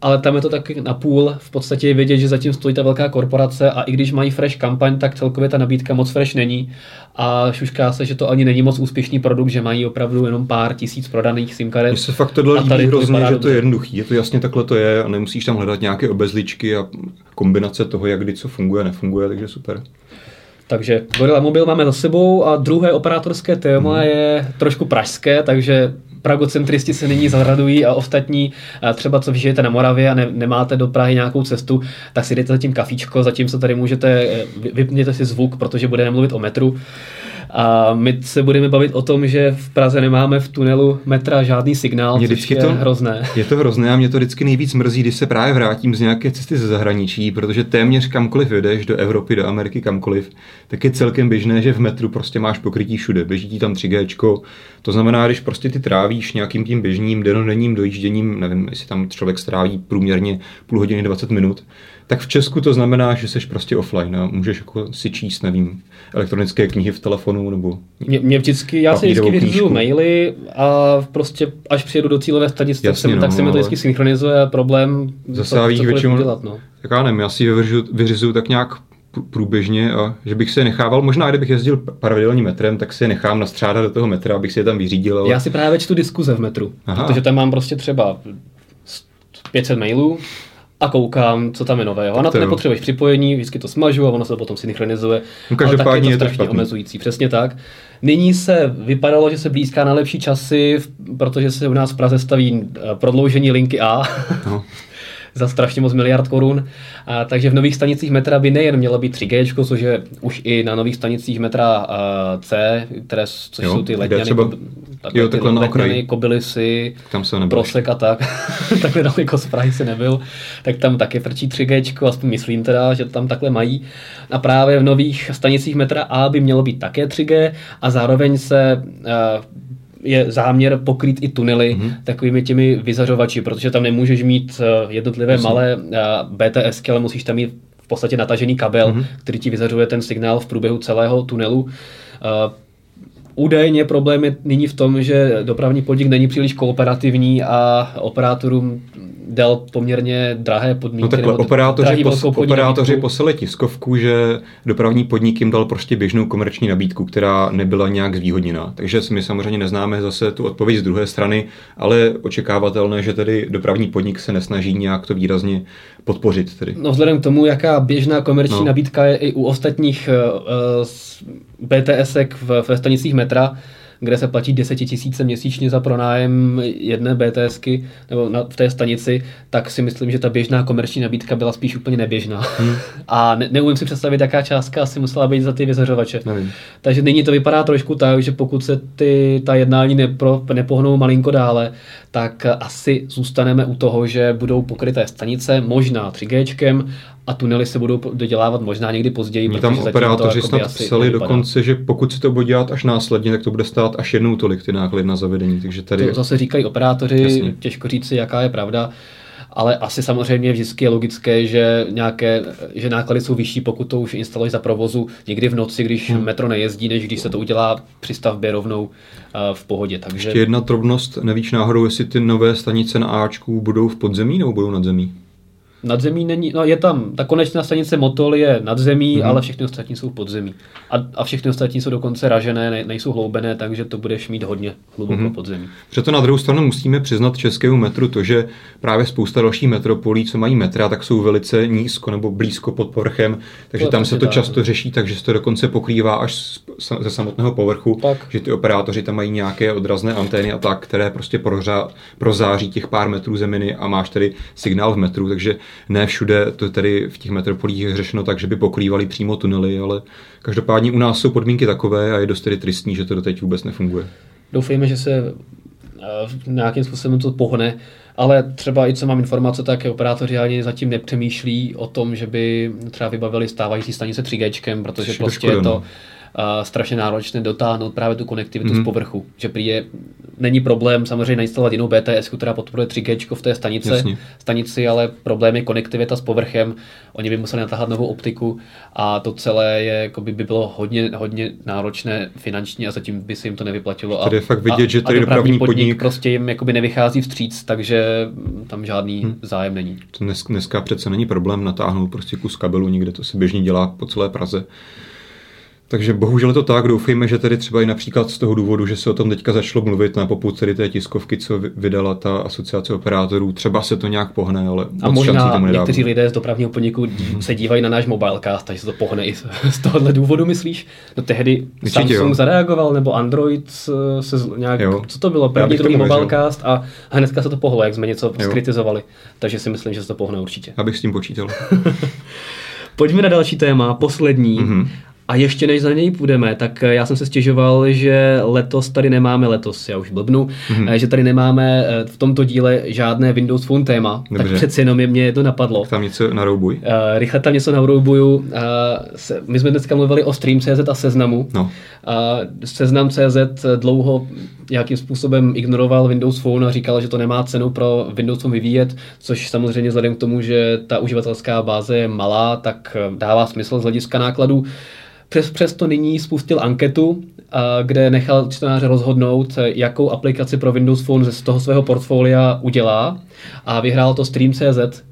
ale tam je to tak napůl, v podstatě je vědět, že zatím stojí ta velká korporace a i když mají fresh kampaň, tak celkově ta nabídka moc fresh není a šušká se, že to ani není moc úspěšný produkt, že mají opravdu jenom pár tisíc prodaných SIM karet. Mně se fakt tohle líbí hrozně, že to je jednoduchý, je to jasně takhle to je a nemusíš tam hledat nějaké obezličky a kombinace toho, jak kdy co funguje, nefunguje, takže super. Takže Gorilla Mobil máme za sebou a druhé operátorské téma hmm. je trošku pražské, takže pragocentristi se nyní zaradují a ostatní, třeba co žijete na Moravě a ne, nemáte do Prahy nějakou cestu, tak si dejte zatím kafíčko, se tady můžete, eh, vypněte si zvuk, protože budeme mluvit o metru. A my se budeme bavit o tom, že v Praze nemáme v tunelu metra žádný signál, mě což je to, hrozné. Je to hrozné a mě to vždycky nejvíc mrzí, když se právě vrátím z nějaké cesty ze zahraničí, protože téměř kamkoliv jdeš, do Evropy, do Ameriky, kamkoliv, tak je celkem běžné, že v metru prostě máš pokrytí všude. Běží ti tam 3G, to znamená, když prostě ty trávíš nějakým tím běžným denodenním dojížděním, nevím, jestli tam člověk stráví průměrně půl hodiny 20 minut, tak v Česku to znamená, že jsi prostě offline a můžeš jako si číst, nevím, elektronické knihy v telefonu nebo mě, mě vždycky, já si vždycky vyřizuju maily a prostě až přijedu do cílové stanice, tak, se, no, tak se mi to vždycky synchronizuje problém Zase většinou, dělat, no. tak já nevím, já si je vyřizuju tak nějak průběžně a že bych se je nechával, možná kdybych jezdil pravidelně metrem, tak si je nechám nastřádat do toho metra, abych si je tam vyřídil. Ale... Já si právě čtu diskuze v metru, Aha. protože tam mám prostě třeba 500 mailů a koukám, co tam je nového. A na to nepotřebuješ připojení, vždycky to smažu a ono se potom synchronizuje. No, každopádně je to strašně omezující, přesně tak. Nyní se vypadalo, že se blízká na lepší časy, protože se u nás v Praze staví eh, prodloužení linky A. No. za strašně moc miliard korun. A, takže v nových stanicích metra by nejen mělo být 3G, což je už i na nových stanicích metra a, C, které, což jo, jsou ty ledňany, třeba, tak, jo, ty ledňany, kobylisy, tam se prosek a tak. takhle daleko z Prahy se nebyl. Tak tam taky frčí 3G, aspoň myslím teda, že tam takhle mají. A právě v nových stanicích metra A by mělo být také 3G a zároveň se je záměr pokrýt i tunely mm-hmm. takovými těmi vyzařovači, protože tam nemůžeš mít eh, jednotlivé Jasně. malé eh, BTS, ale musíš tam mít v podstatě natažený kabel, mm-hmm. který ti vyzařuje ten signál v průběhu celého tunelu. Údajně problém je nyní v tom, že dopravní podnik není příliš kooperativní a operátorům dal poměrně drahé podmínky. No takhle, operátoři, pos, operátoři poslali tiskovku, že dopravní podnik jim dal prostě běžnou komerční nabídku, která nebyla nějak zvýhodněná. Takže my samozřejmě neznáme zase tu odpověď z druhé strany, ale očekávatelné, že tedy dopravní podnik se nesnaží nějak to výrazně podpořit. Tedy. No vzhledem k tomu, jaká běžná komerční no. nabídka je i u ostatních uh, BTSek v, ve stanicích metra, kde se platí 10 tisíce měsíčně za pronájem jedné BTSky nebo na, v té stanici, tak si myslím, že ta běžná komerční nabídka byla spíš úplně neběžná. Hmm. A ne, neumím si představit, jaká částka asi musela být za ty vyzařovače. Nevím. Takže nyní to vypadá trošku tak, že pokud se ty, ta jednání nepro, nepohnou malinko dále, tak asi zůstaneme u toho, že budou pokryté stanice, možná 3G a tunely se budou dodělávat možná někdy později. Mě tam operátoři snad psali dokonce, že pokud se to bude dělat až následně, tak to bude stát až jednou tolik ty náklady na zavedení. Takže tady... To zase říkají operátoři, Jasně. těžko říci, jaká je pravda. Ale asi samozřejmě vždycky je logické, že nějaké že náklady jsou vyšší, pokud to už instaluješ za provozu někdy v noci, když hmm. metro nejezdí, než když se to udělá při stavbě rovnou uh, v pohodě. Takže... Ještě jedna drobnost, nevíš náhodou, jestli ty nové stanice na Ačku budou v podzemí nebo budou nad zemí? Nadzemí není, no je tam, ta konečná stanice Motol je nadzemí, mm-hmm. ale všechny ostatní jsou podzemí. A, a všechny ostatní jsou dokonce ražené, ne, nejsou hloubené, takže to budeš mít hodně hluboko mm-hmm. podzemí. Proto na druhou stranu musíme přiznat českému metru to, že právě spousta dalších metropolí, co mají metra, tak jsou velice nízko nebo blízko pod povrchem, takže to tam se to dá, často řeší, takže se to dokonce pokrývá až ze samotného povrchu, tak. že ty operátoři tam mají nějaké odrazné antény a tak, které prostě prořá, prozáří těch pár metrů zeminy a máš tedy signál v metru, takže ne všude to tady v těch metropolích řešeno tak, že by pokrývali přímo tunely, ale každopádně u nás jsou podmínky takové a je dost tedy tristní, že to doteď vůbec nefunguje. Doufejme, že se eh, nějakým způsobem to pohne, ale třeba i co mám informace, tak operátoři ani zatím nepřemýšlí o tom, že by třeba vybavili stávající stanice 3G, protože prostě je to, no a strašně náročné dotáhnout právě tu konektivitu mm. z mhm. povrchu. Že prý je, není problém samozřejmě nainstalovat jinou BTS, která podporuje 3G v té stanice, stanici, ale problém je konektivita s povrchem. Oni by museli natáhat novou optiku a to celé je, jako by, by bylo hodně, hodně náročné finančně a zatím by se jim to nevyplatilo. Tady je fakt vidět, a, že tady dopravní podnik, podnik prostě jim jakoby nevychází vstříc, takže tam žádný hmm. zájem není. Dnes, dneska přece není problém natáhnout prostě kus kabelu někde, to se běžně dělá po celé Praze. Takže bohužel je to tak, doufejme, že tedy třeba i například z toho důvodu, že se o tom teďka začalo mluvit na popud tedy té tiskovky, co vydala ta asociace operátorů, třeba se to nějak pohne, ale A možná tomu někteří lidé z dopravního podniku hmm. se dívají na náš mobilecast, takže se to pohne i z tohohle důvodu, myslíš? No tehdy Určitě Samsung jo. zareagoval, nebo Android se nějak, jo. co to bylo, první, druhý mobilecast a hnedka se to pohlo, jak jsme něco jo. skritizovali. Takže si myslím, že se to pohne určitě. Abych s tím počítal. Pojďme na další téma, poslední. Mm-hmm. A ještě než za něj půjdeme, tak eh, já jsem se stěžoval, že letos tady nemáme, letos já už blbnu, mm-hmm. že tady nemáme eh, v tomto díle žádné Windows Phone téma. Dobře. Tak přeci jenom je mě to napadlo. Tam něco naroubuj. Uh, rychle tam něco naroubuju. Uh, se, my jsme dneska mluvili o Stream.cz a Seznamu. No. Uh, Seznam.cz dlouho nějakým způsobem ignoroval Windows Phone a říkal, že to nemá cenu pro Windows Phone vyvíjet, což samozřejmě vzhledem k tomu, že ta uživatelská báze je malá, tak dává smysl z hlediska nákladů. Přes, přesto nyní spustil anketu, kde nechal čtenáře rozhodnout, jakou aplikaci pro Windows Phone ze toho svého portfolia udělá. A vyhrál to Stream.cz,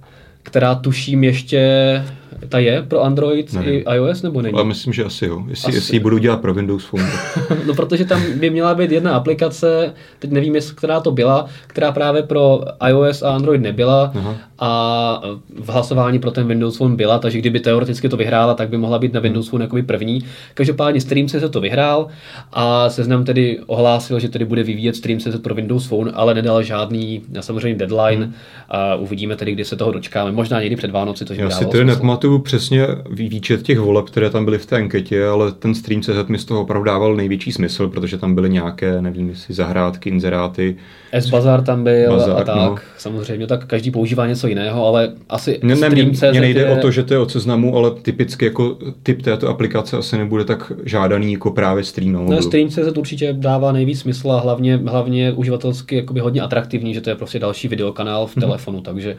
která tuším ještě ta je pro Android Nevím. i iOS nebo není? Já myslím, že asi jo. Jestli, asi. jestli ji budu dělat pro Windows Phone. no protože tam by měla být jedna aplikace, teď nevím, jestli která to byla, která právě pro iOS a Android nebyla Aha. a v hlasování pro ten Windows Phone byla, takže kdyby teoreticky to vyhrála, tak by mohla být na Windows Phone jakoby první. Každopádně Stream se to vyhrál a seznam tedy ohlásil, že tedy bude vyvíjet Stream se pro Windows Phone, ale nedal žádný samozřejmě deadline hmm. a uvidíme tedy, kdy se toho dočkáme. Možná někdy před Vánoci, to Já si tedy nepamatuju přesně výčet těch voleb, které tam byly v té anketě, ale ten stream CZ mi z toho opravdu dával největší smysl, protože tam byly nějaké, nevím, jestli zahrádky, inzeráty. S-Bazar tam byl Bazar, a tak, no. samozřejmě, tak každý používá něco jiného, ale asi ne, ne, mě, mě nejde je... o to, že to je od seznamu, ale typicky jako typ této aplikace asi nebude tak žádaný jako právě stream. No, stream CZ určitě dává nejvíc smysl a hlavně, hlavně uživatelsky jakoby hodně atraktivní, že to je prostě další videokanál v mhm. telefonu, takže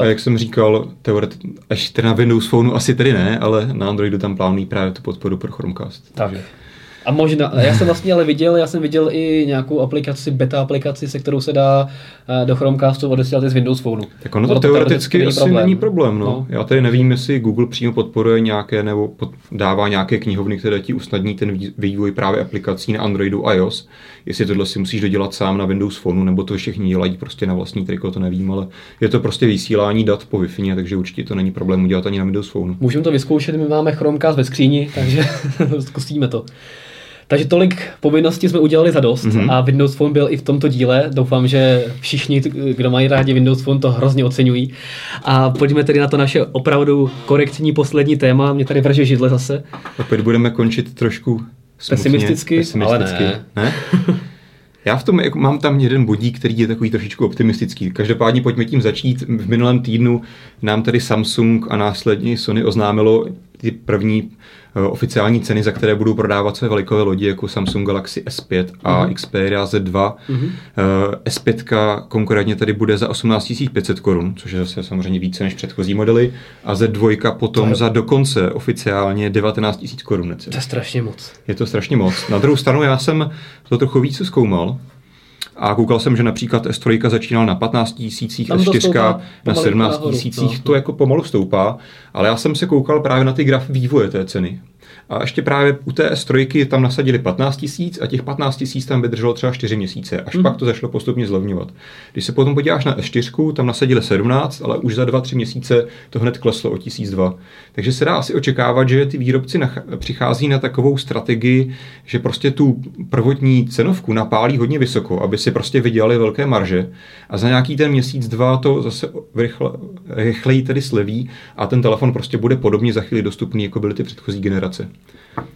a jak jsem říkal, teoret, až teda na Windows Phoneu asi tedy ne, ale na Androidu tam plánují právě tu podporu pro Chromecast. Tak. A možná, já jsem vlastně ale viděl, já jsem viděl i nějakou aplikaci, beta aplikaci, se kterou se dá eh, do Chromecastu odesílat z Windows Phoneu. Tak ono to teoreticky to asi problém. není problém. No. no. Já tady nevím, jestli Google přímo podporuje nějaké nebo pod, dává nějaké knihovny, které ti usnadní ten vývoj právě aplikací na Androidu a iOS. Jestli tohle si musíš dodělat sám na Windows Phoneu, nebo to všichni dělají prostě na vlastní triko, to nevím, ale je to prostě vysílání dat po Wi-Fi, takže určitě to není problém udělat ani na Windows Phoneu. Můžeme to vyzkoušet, my máme Chromecast ve skříni, takže zkusíme to. Takže tolik povinností jsme udělali za dost mm-hmm. a Windows Phone byl i v tomto díle. Doufám, že všichni, kdo mají rádi Windows Phone, to hrozně oceňují. A pojďme tedy na to naše opravdu korektní poslední téma. Mě tady vrže židle zase. Opět budeme končit trošku smutně, pesimisticky, pesimisticky, ale ne. ne? Já v tom jako, mám tam jeden bodík, který je takový trošičku optimistický. Každopádně pojďme tím začít. V minulém týdnu nám tady Samsung a následně Sony oznámilo ty první Eh, oficiální ceny, za které budou prodávat své velikové lodi, jako Samsung Galaxy S5 a mm. Xperia Z2. Mm. S5 konkrétně tady bude za 18 500 korun, což je zase samozřejmě více než předchozí modely, a Z2 potom je... za dokonce oficiálně 19 000 korun. To je strašně moc. Je to strašně moc. Na druhou stranu já jsem to trochu více zkoumal, a koukal jsem, že například S3 začínal na 15 tisících, S4 na 17 tisících, no, to jako pomalu stoupá, ale já jsem se koukal právě na ty grafy vývoje té ceny. A ještě právě u té S3 tam nasadili 15 tisíc a těch 15 tisíc tam vydrželo třeba 4 měsíce, až mm. pak to zašlo postupně zlevňovat. Když se potom podíváš na S4, tam nasadili 17, ale už za 2-3 měsíce to hned kleslo o 1002. Takže se dá asi očekávat, že ty výrobci nach- přichází na takovou strategii, že prostě tu prvotní cenovku napálí hodně vysoko, aby si prostě vydělali velké marže a za nějaký ten měsíc, dva to zase rychle, rychleji tedy sleví a ten telefon prostě bude podobně za chvíli dostupný, jako byly ty předchozí generace.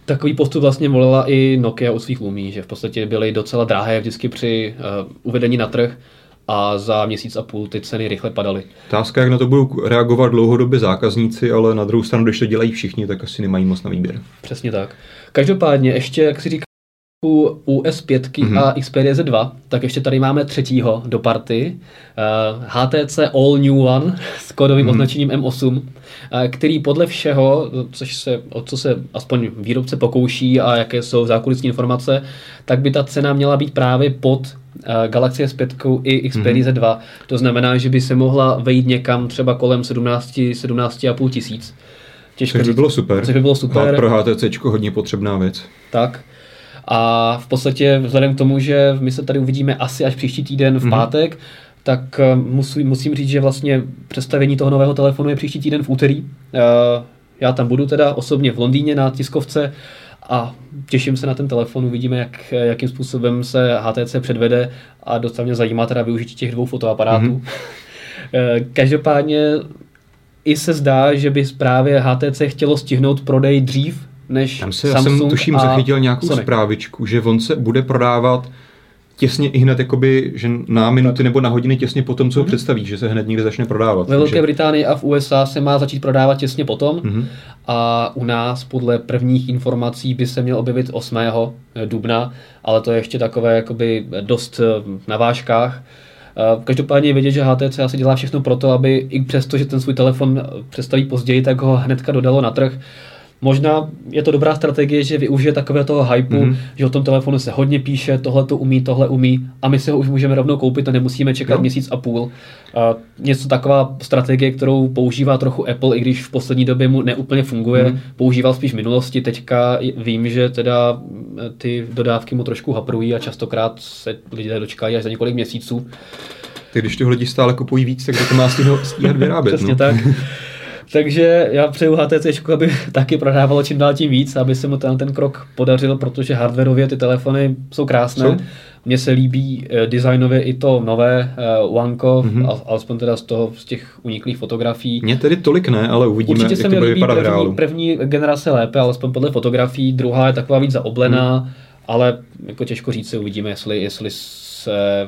Takový postup vlastně volila i Nokia u svých Lumí, že v podstatě byly docela drahé vždycky při uh, uvedení na trh a za měsíc a půl ty ceny rychle padaly. Otázka, jak na to budou reagovat dlouhodobě zákazníci, ale na druhou stranu, když to dělají všichni, tak asi nemají moc na výběr. Přesně tak. Každopádně ještě, jak si říká, u S5 mm-hmm. a Xperia Z2, tak ještě tady máme třetího do party, uh, HTC All New One s kódovým mm-hmm. označením M8, uh, který podle všeho, což se, o co se aspoň výrobce pokouší a jaké jsou zákulisní informace, tak by ta cena měla být právě pod uh, Galaxy S5 i Xperia mm-hmm. Z2. To znamená, že by se mohla vejít někam třeba kolem 17, 17,5 tisíc. Těžko což by bylo super. Což by bylo super. A pro HTC hodně potřebná věc. Tak. A v podstatě vzhledem k tomu, že my se tady uvidíme asi až příští týden v mm-hmm. pátek, tak eh, musím, musím říct, že vlastně představení toho nového telefonu je příští týden v úterý. Eh, já tam budu teda osobně v Londýně na tiskovce a těším se na ten telefon, uvidíme, jak, jakým způsobem se HTC předvede a docela mě zajímá teda využití těch dvou fotoaparátů. Mm-hmm. Každopádně i se zdá, že by právě HTC chtělo stihnout prodej dřív, než Tam se, Samsung já jsem tuším zachytil nějakou Sony. zprávičku, že on se bude prodávat těsně i hned, jakoby, že na minuty nebo na hodiny těsně po tom, co ho Mhm. představí, že se hned někde začne prodávat. Ve Velké Takže- Británii a v USA se má začít prodávat těsně potom Mhm. a u nás podle prvních informací by se měl objevit 8. dubna, ale to je ještě takové jakoby dost eh, na vážkách. Eh, Každopádně je vidět, že HTC asi dělá všechno pro to, aby i přesto, že ten svůj telefon představí později, tak ho hnedka dodalo na trh. Možná je to dobrá strategie, že využije takového toho hypu, Mhm. mm-hmm. že o tom telefonu se hodně píše, tohle to umí, tohle umí a my si ho už můžeme rovnou koupit a nemusíme čekat Jo. měsíc a půl. A něco taková strategie, kterou používá trochu Apple, i když v poslední době mu neúplně funguje. Mhm. Mm. Používal spíš v minulosti, teďka vím, že teda mm, ty dodávky mu trošku haprují a častokrát se lidé dočkají až za několik měsíců. Tak když ty lidi stále kupují víc, tak to má stíhat vyrábět. Přesně no. tak. Takže já přeju HTC, aby taky prodávalo čím dál tím víc, aby se mu ten, ten krok podařil, protože hardwareově ty telefony jsou krásné. Jsou. Mně se líbí eh, designově i to nové uh, Mhm. mm-hmm. alespoň teda z toho, z těch uniklých fotografií. Mně tedy tolik ne, ale uvidíme, Určitě jak se to mi bude líbí vypadat v reálu. první, první generace lépe, alespoň podle fotografií, druhá je taková víc zaoblená, mm. ale jako těžko říct si, uvidíme, jestli, jestli se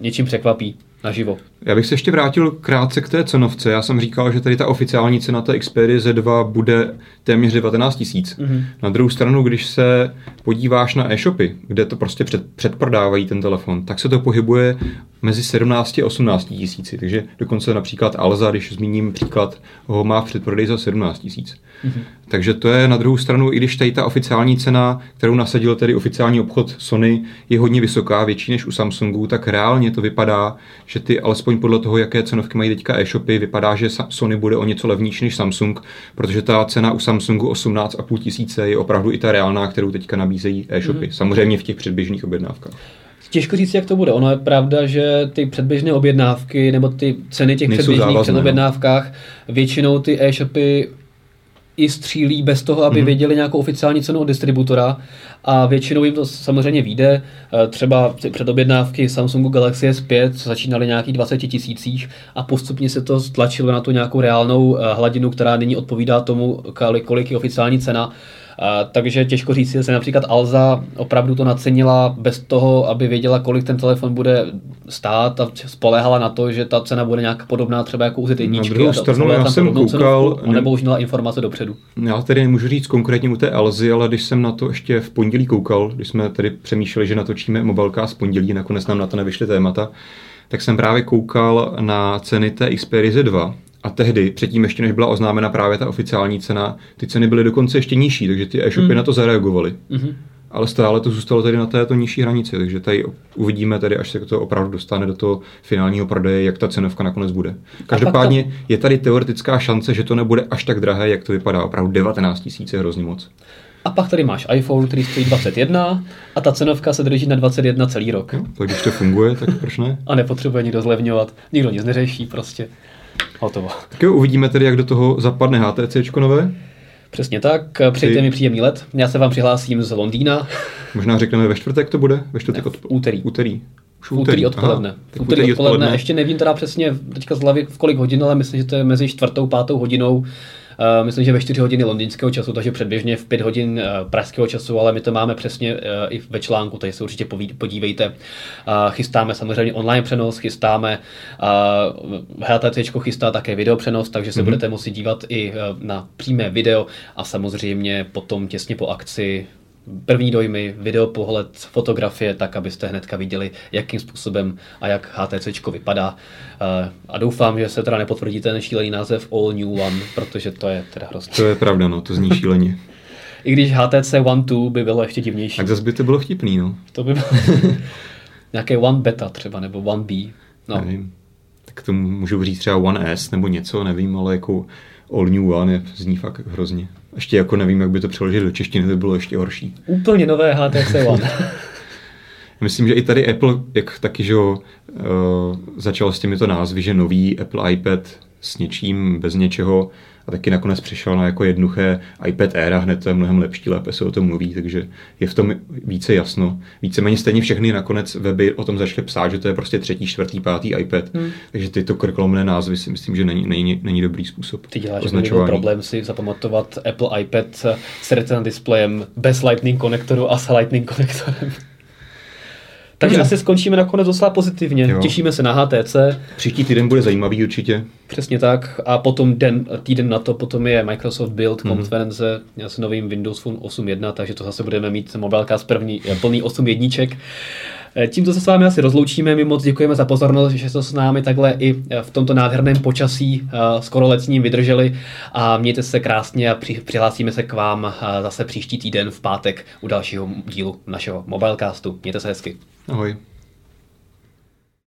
něčím překvapí naživo. Já bych se ještě vrátil krátce k té cenovce. Já jsem říkal, že tady ta oficiální cena té Xperia Z2 bude téměř 19 tisíc. Mhm. Mm-hmm. Na druhou stranu, když se podíváš na e-shopy, kde to prostě před, předprodávají ten telefon, tak se to pohybuje mezi 17 a 18 tisíci. Takže dokonce například Alza, když zmíním příklad, ho má v předprodej za 17 tisíc. Mm-hmm. Takže to je na druhou stranu, i když tady ta oficiální cena, kterou nasadil tedy oficiální obchod Sony, je hodně vysoká, větší než u Samsungu, tak reálně to vypadá, že ty alespoň podle toho, jaké cenovky mají teďka e-shopy, vypadá, že Sony bude o něco levnější než Samsung, protože ta cena u Samsungu 18,5 tisíce je opravdu i ta reálná, kterou teďka nabízejí e-shopy. Mm-hmm. Samozřejmě v těch předběžných objednávkách. Těžko říct, jak to bude. Ono je pravda, že ty předběžné objednávky nebo ty ceny těch Nejsou předběžných závazné, no. předobjednávkách, většinou ty e-shopy i střílí bez toho, aby mm-hmm. věděli nějakou oficiální cenu od distributora a většinou jim to samozřejmě vyjde. Eh, Třeba předobjednávky Samsungu Galaxy S5 začínaly nějakých 20 tisících a postupně se to stlačilo na tu nějakou reálnou eh, hladinu, která nyní odpovídá tomu, kolik je oficiální cena. A, takže těžko říct, jestli například Alza opravdu to nacenila bez toho, aby věděla, kolik ten telefon bude stát a spoléhala na to, že ta cena bude nějak podobná třeba jako u Z1. Na druhou a stranu já jsem koukal- cenovku, nebo už měla informace dopředu. Já tedy nemůžu říct konkrétně u té Elzy, ale když jsem na to ještě v pondělí koukal, když jsme tedy přemýšleli, že natočíme mobilka z pondělí, nakonec nám na to nevyšly témata, tak jsem právě koukal na ceny té Xperia Z2 a tehdy, předtím ještě než byla oznámena právě ta oficiální cena, ty ceny byly dokonce ještě nižší, takže ty e-shopy Mm. na to zareagovaly. Mhm. Ale stále to zůstalo tady na této nižší hranici, takže tady uvidíme tady, až se to opravdu dostane do toho finálního prodeje, jak ta cenovka nakonec bude. Každopádně je tady teoretická šance, že to nebude až tak drahé, jak to vypadá. Opravdu 19 tisíc je hrozně moc. A pak tady máš iPhone, který stojí 21 a ta cenovka se drží na 21 celý rok. Tak když to funguje, tak proč ne? A nepotřebuje nikdo zlevňovat, nikdo nic neřeší, prostě hotovo. Tak jo, uvidíme tedy, jak do toho zapadne HTC nové. Přesně tak, přejte Ty- mi příjemný let. Já se vám přihlásím z Londýna Možná řekneme ve čtvrtek to bude? Ve čtvrtek Ne, v úterý. Úterý. Už v úterý odpoledne. Aha, v tak úterý odpoledne, ještě nevím teda přesně teďka z hlavy v kolik hodin, ale myslím, že to je mezi čtvrtou, pátou hodinou myslím, že ve 4 hodiny londýnského času, takže předběžně v 5 hodin uh, pražského času, ale my to máme přesně uh, i ve článku, takže se určitě podívejte. Chystáme samozřejmě online přenos, chystáme HTC chystá také video přenos, takže se mm-hmm. budete moci dívat i na přímé video a samozřejmě potom těsně po akci první dojmy, videopohled, fotografie, tak abyste hnedka viděli, jakým způsobem a jak HTC vypadá. Eh, a doufám, že se teda nepotvrdí ten šílený název All New One, protože to je teda hrozně. To je pravda, no, to zní šíleně. I když HTC One 2 by bylo ještě divnější. Tak zase by to bylo vtipný, no. To by bylo nějaké One Beta třeba, nebo One B. No. Nevím. Tak to můžu říct třeba One S nebo něco, nevím, ale jako All New One je, zní fakt hrozně. Ještě jako nevím, jak by to přeložit do češtiny, to by bylo ještě horší. Úplně nové HTC One. Myslím, že i tady Apple, jak taky, že uh, začal s těmito názvy, že nový Apple iPad s něčím, bez něčeho, a taky nakonec přišel na jako jednoduché iPad Air a hned to je mnohem lepší, lépe se o tom mluví, takže je v tom více jasno. Víceméně stejně všechny nakonec weby o tom začaly psát, že to je prostě třetí, čtvrtý, pátý iPad, hmm. takže tyto krkolomné názvy si myslím, že není, není, není dobrý způsob. Ty děláš označování. problém si zapamatovat Apple iPad s retina displejem bez Lightning konektoru a s Lightning konektorem. Takže asi skončíme nakonec docela pozitivně. Jo. Těšíme se na HTC. Příští týden bude zajímavý určitě. Přesně tak. A potom den, týden na to potom je Microsoft Build mm. konference s novým Windows Phone 8.1, takže to zase budeme mít mobilka z první, eh, plný 8 jedniček. Eh, tímto se s vámi asi rozloučíme. My moc děkujeme za pozornost, že jste s námi takhle i eh, v tomto nádherném počasí skoro letním vydrželi a mějte se krásně a přihlásíme se k vám zase příští týden v pátek u dalšího dílu našeho Mobilecastu. Mějte se hezky. Ahoj.